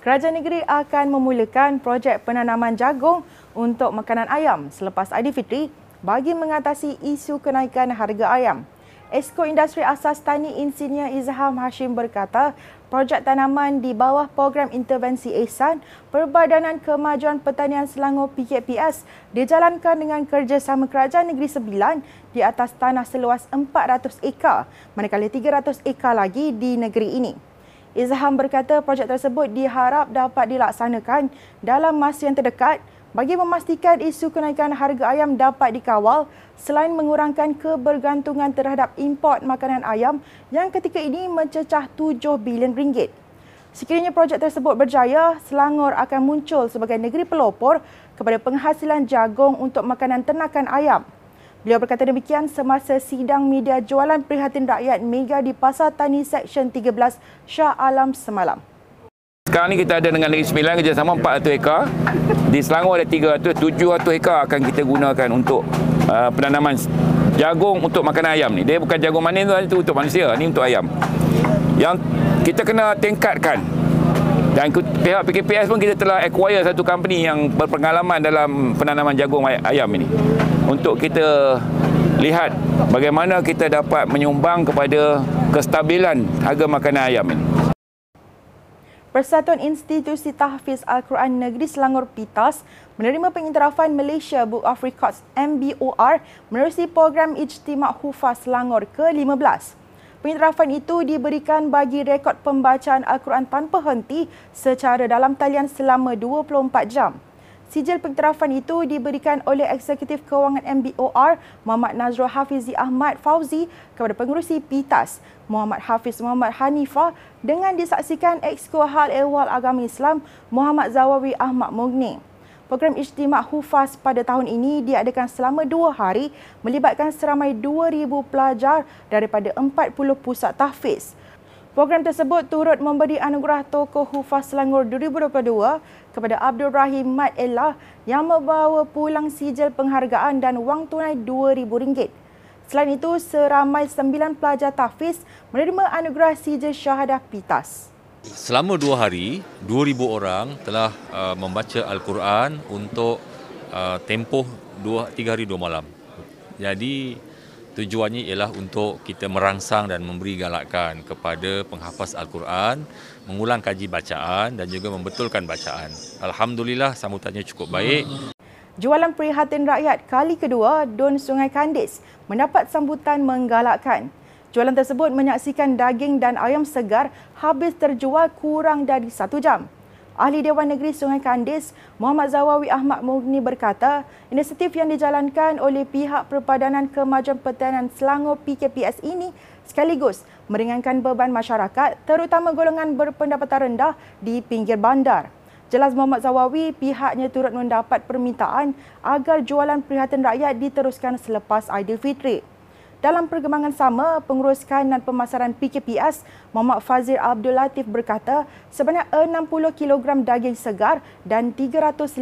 kerajaan negeri akan memulakan projek penanaman jagung untuk makanan ayam selepas Aidilfitri bagi mengatasi isu kenaikan harga ayam. Esko Industri Asas Tani Insinyur Izham Hashim berkata, projek tanaman di bawah program intervensi ESAN Perbadanan Kemajuan Pertanian Selangor PKPS dijalankan dengan kerjasama Kerajaan Negeri Sembilan di atas tanah seluas 400 ekar, manakala 300 ekar lagi di negeri ini. Izham berkata projek tersebut diharap dapat dilaksanakan dalam masa yang terdekat bagi memastikan isu kenaikan harga ayam dapat dikawal selain mengurangkan kebergantungan terhadap import makanan ayam yang ketika ini mencecah 7 bilion ringgit. Sekiranya projek tersebut berjaya, Selangor akan muncul sebagai negeri pelopor kepada penghasilan jagung untuk makanan ternakan ayam. Beliau berkata demikian semasa sidang media jualan prihatin rakyat Mega di Pasar Tani Seksyen 13 Shah Alam semalam. Sekarang ni kita ada dengan Negeri Sembilan kerjasama 400 ekar. Di Selangor ada 300, 700 ekar akan kita gunakan untuk uh, penanaman jagung untuk makanan ayam ni. Dia bukan jagung manis tu, itu untuk manusia, ni untuk ayam. Yang kita kena tingkatkan dan pihak PKPS pun kita telah acquire satu company yang berpengalaman dalam penanaman jagung ayam ini. Untuk kita lihat bagaimana kita dapat menyumbang kepada kestabilan harga makanan ayam ini. Persatuan Institusi Tahfiz Al-Quran Negeri Selangor PITAS menerima pengiktirafan Malaysia Book of Records MBOR menerusi program Ijtimak Hufaz Selangor ke-15. Pengiktirafan itu diberikan bagi rekod pembacaan Al-Quran tanpa henti secara dalam talian selama 24 jam. Sijil pengiktirafan itu diberikan oleh Eksekutif Kewangan MBOR Muhammad Nazrul Hafizi Ahmad Fauzi kepada pengurusi PITAS Muhammad Hafiz Muhammad Hanifah dengan disaksikan Exko Hal Ehwal Agama Islam Muhammad Zawawi Ahmad Mugni. Program Ijtimak Hufaz pada tahun ini diadakan selama dua hari melibatkan seramai 2,000 pelajar daripada 40 pusat tahfiz. Program tersebut turut memberi anugerah Tokoh Hufaz Selangor 2022 kepada Abdul Rahim Mat Ella yang membawa pulang sijil penghargaan dan wang tunai RM2,000. Selain itu, seramai 9 pelajar tahfiz menerima anugerah sijil syahadah PITAS. Selama dua hari, 2,000 orang telah uh, membaca Al-Quran untuk uh, tempoh 3 hari 2 malam. Jadi, Tujuannya ialah untuk kita merangsang dan memberi galakan kepada penghafaz Al-Quran, mengulang kaji bacaan dan juga membetulkan bacaan. Alhamdulillah sambutannya cukup baik. Jualan prihatin rakyat kali kedua Don Sungai Kandis mendapat sambutan menggalakkan. Jualan tersebut menyaksikan daging dan ayam segar habis terjual kurang dari satu jam. Ahli Dewan Negeri Sungai Kandis, Muhammad Zawawi Ahmad Mugni berkata, inisiatif yang dijalankan oleh pihak Perpadanan Kemajuan Pertanian Selangor PKPS ini sekaligus meringankan beban masyarakat terutama golongan berpendapatan rendah di pinggir bandar. Jelas Muhammad Zawawi, pihaknya turut mendapat permintaan agar jualan prihatin rakyat diteruskan selepas Aidilfitri. Dalam perkembangan sama, pengurus kanan pemasaran PKPS Muhammad Fazil Abdul Latif berkata sebanyak 60 kg daging segar dan 350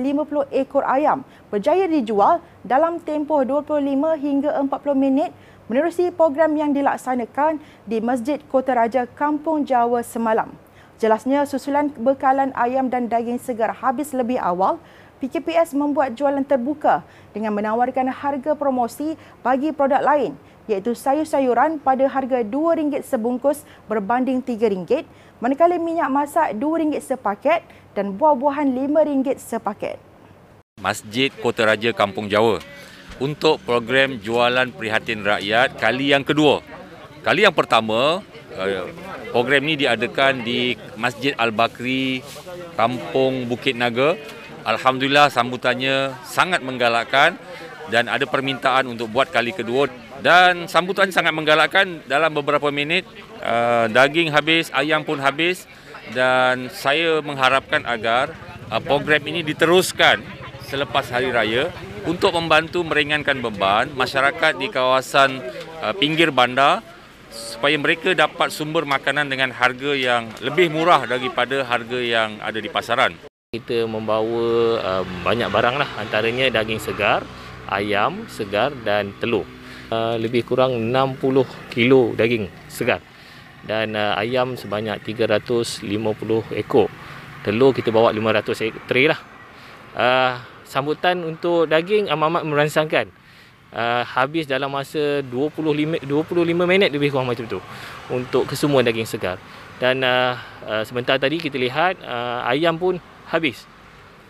ekor ayam berjaya dijual dalam tempoh 25 hingga 40 minit menerusi program yang dilaksanakan di Masjid Kota Raja Kampung Jawa semalam. Jelasnya susulan bekalan ayam dan daging segar habis lebih awal, PKPS membuat jualan terbuka dengan menawarkan harga promosi bagi produk lain iaitu sayur-sayuran pada harga RM2 sebungkus berbanding RM3, manakala minyak masak RM2 sepaket dan buah-buahan RM5 sepaket. Masjid Kota Raja Kampung Jawa untuk program jualan prihatin rakyat kali yang kedua. Kali yang pertama, eh, program ini diadakan di Masjid Al-Bakri, Kampung Bukit Naga. Alhamdulillah sambutannya sangat menggalakkan dan ada permintaan untuk buat kali kedua dan sambutan sangat menggalakkan dalam beberapa minit uh, daging habis ayam pun habis dan saya mengharapkan agar uh, program ini diteruskan selepas hari raya untuk membantu meringankan beban masyarakat di kawasan uh, pinggir bandar supaya mereka dapat sumber makanan dengan harga yang lebih murah daripada harga yang ada di pasaran. Kita membawa uh, banyak barang lah antaranya daging segar, ayam segar dan telur. Uh, lebih kurang 60 kilo daging segar dan uh, ayam sebanyak 350 ekor telur kita bawa 500 tray lah. Uh, sambutan untuk daging amat-amat merangsangkan. Uh, habis dalam masa 25 25 minit lebih kurang macam tu untuk kesemua daging segar. Dan uh, uh, sebentar tadi kita lihat uh, ayam pun habis.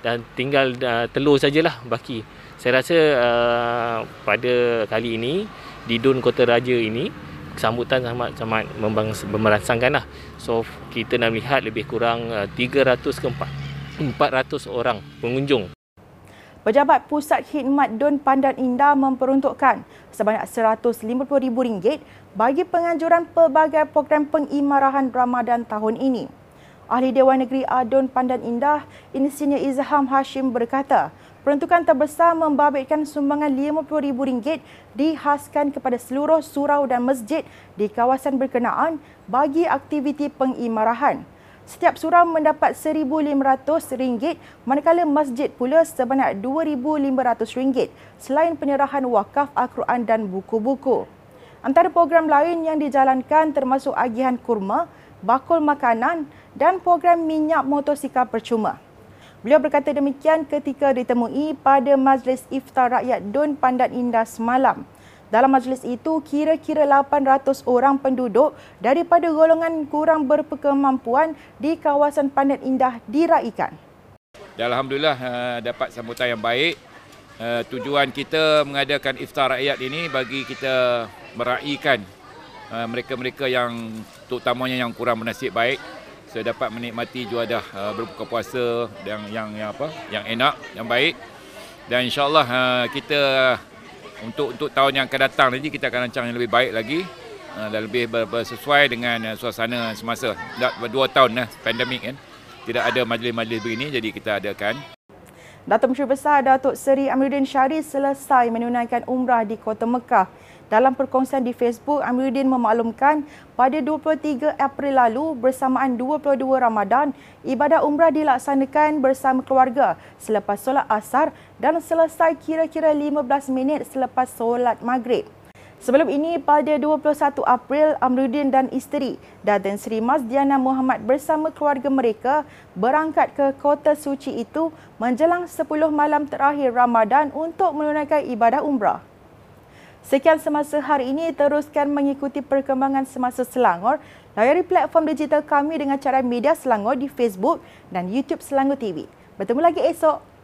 Dan tinggal uh, telur sajalah baki. Saya rasa uh, pada kali ini di Dun Kota Raja ini sambutan sangat sangat memerangsangkan lah. So kita nak lihat lebih kurang uh, 300 ke 400 orang pengunjung. Pejabat Pusat Khidmat Dun Pandan Indah memperuntukkan sebanyak RM150,000 bagi penganjuran pelbagai program pengimarahan Ramadan tahun ini. Ahli Dewan Negeri Adun Pandan Indah, Insinyur Izham Hashim berkata, Peruntukan terbesar membabitkan sumbangan RM50,000 dihaskan kepada seluruh surau dan masjid di kawasan berkenaan bagi aktiviti pengimarahan. Setiap surau mendapat RM1,500 manakala masjid pula sebanyak RM2,500 selain penyerahan wakaf Al-Quran dan buku-buku. Antara program lain yang dijalankan termasuk agihan kurma, bakul makanan dan program minyak motosikal percuma. Beliau berkata demikian ketika ditemui pada Majlis Iftar Rakyat Dun Pandan Indah semalam. Dalam majlis itu, kira-kira 800 orang penduduk daripada golongan kurang berkemampuan di kawasan Pandan Indah diraikan. Alhamdulillah uh, dapat sambutan yang baik. Uh, tujuan kita mengadakan Iftar Rakyat ini bagi kita meraikan uh, mereka-mereka yang terutamanya yang kurang bernasib baik saya dapat menikmati juadah uh, berbuka puasa yang yang yang apa yang enak yang baik. Dan insyaallah uh, kita untuk untuk tahun yang akan datang nanti kita akan rancang yang lebih baik lagi uh, dan lebih bersesuai dengan uh, suasana semasa. Dah dua tahun dah pandemik kan? Tidak ada majlis-majlis begini jadi kita adakan. Datuk Menteri Besar Datuk Seri Amiruddin Syarif selesai menunaikan umrah di Kota Mekah dalam perkongsian di Facebook, Amiruddin memaklumkan pada 23 April lalu bersamaan 22 Ramadan, ibadah umrah dilaksanakan bersama keluarga selepas solat asar dan selesai kira-kira 15 minit selepas solat maghrib. Sebelum ini, pada 21 April, Amruddin dan isteri Datin Sri Masdiana Muhammad bersama keluarga mereka berangkat ke kota suci itu menjelang 10 malam terakhir Ramadan untuk menunaikan ibadah umrah. Sekian semasa hari ini, teruskan mengikuti perkembangan semasa Selangor. Layari platform digital kami dengan cara media Selangor di Facebook dan YouTube Selangor TV. Bertemu lagi esok.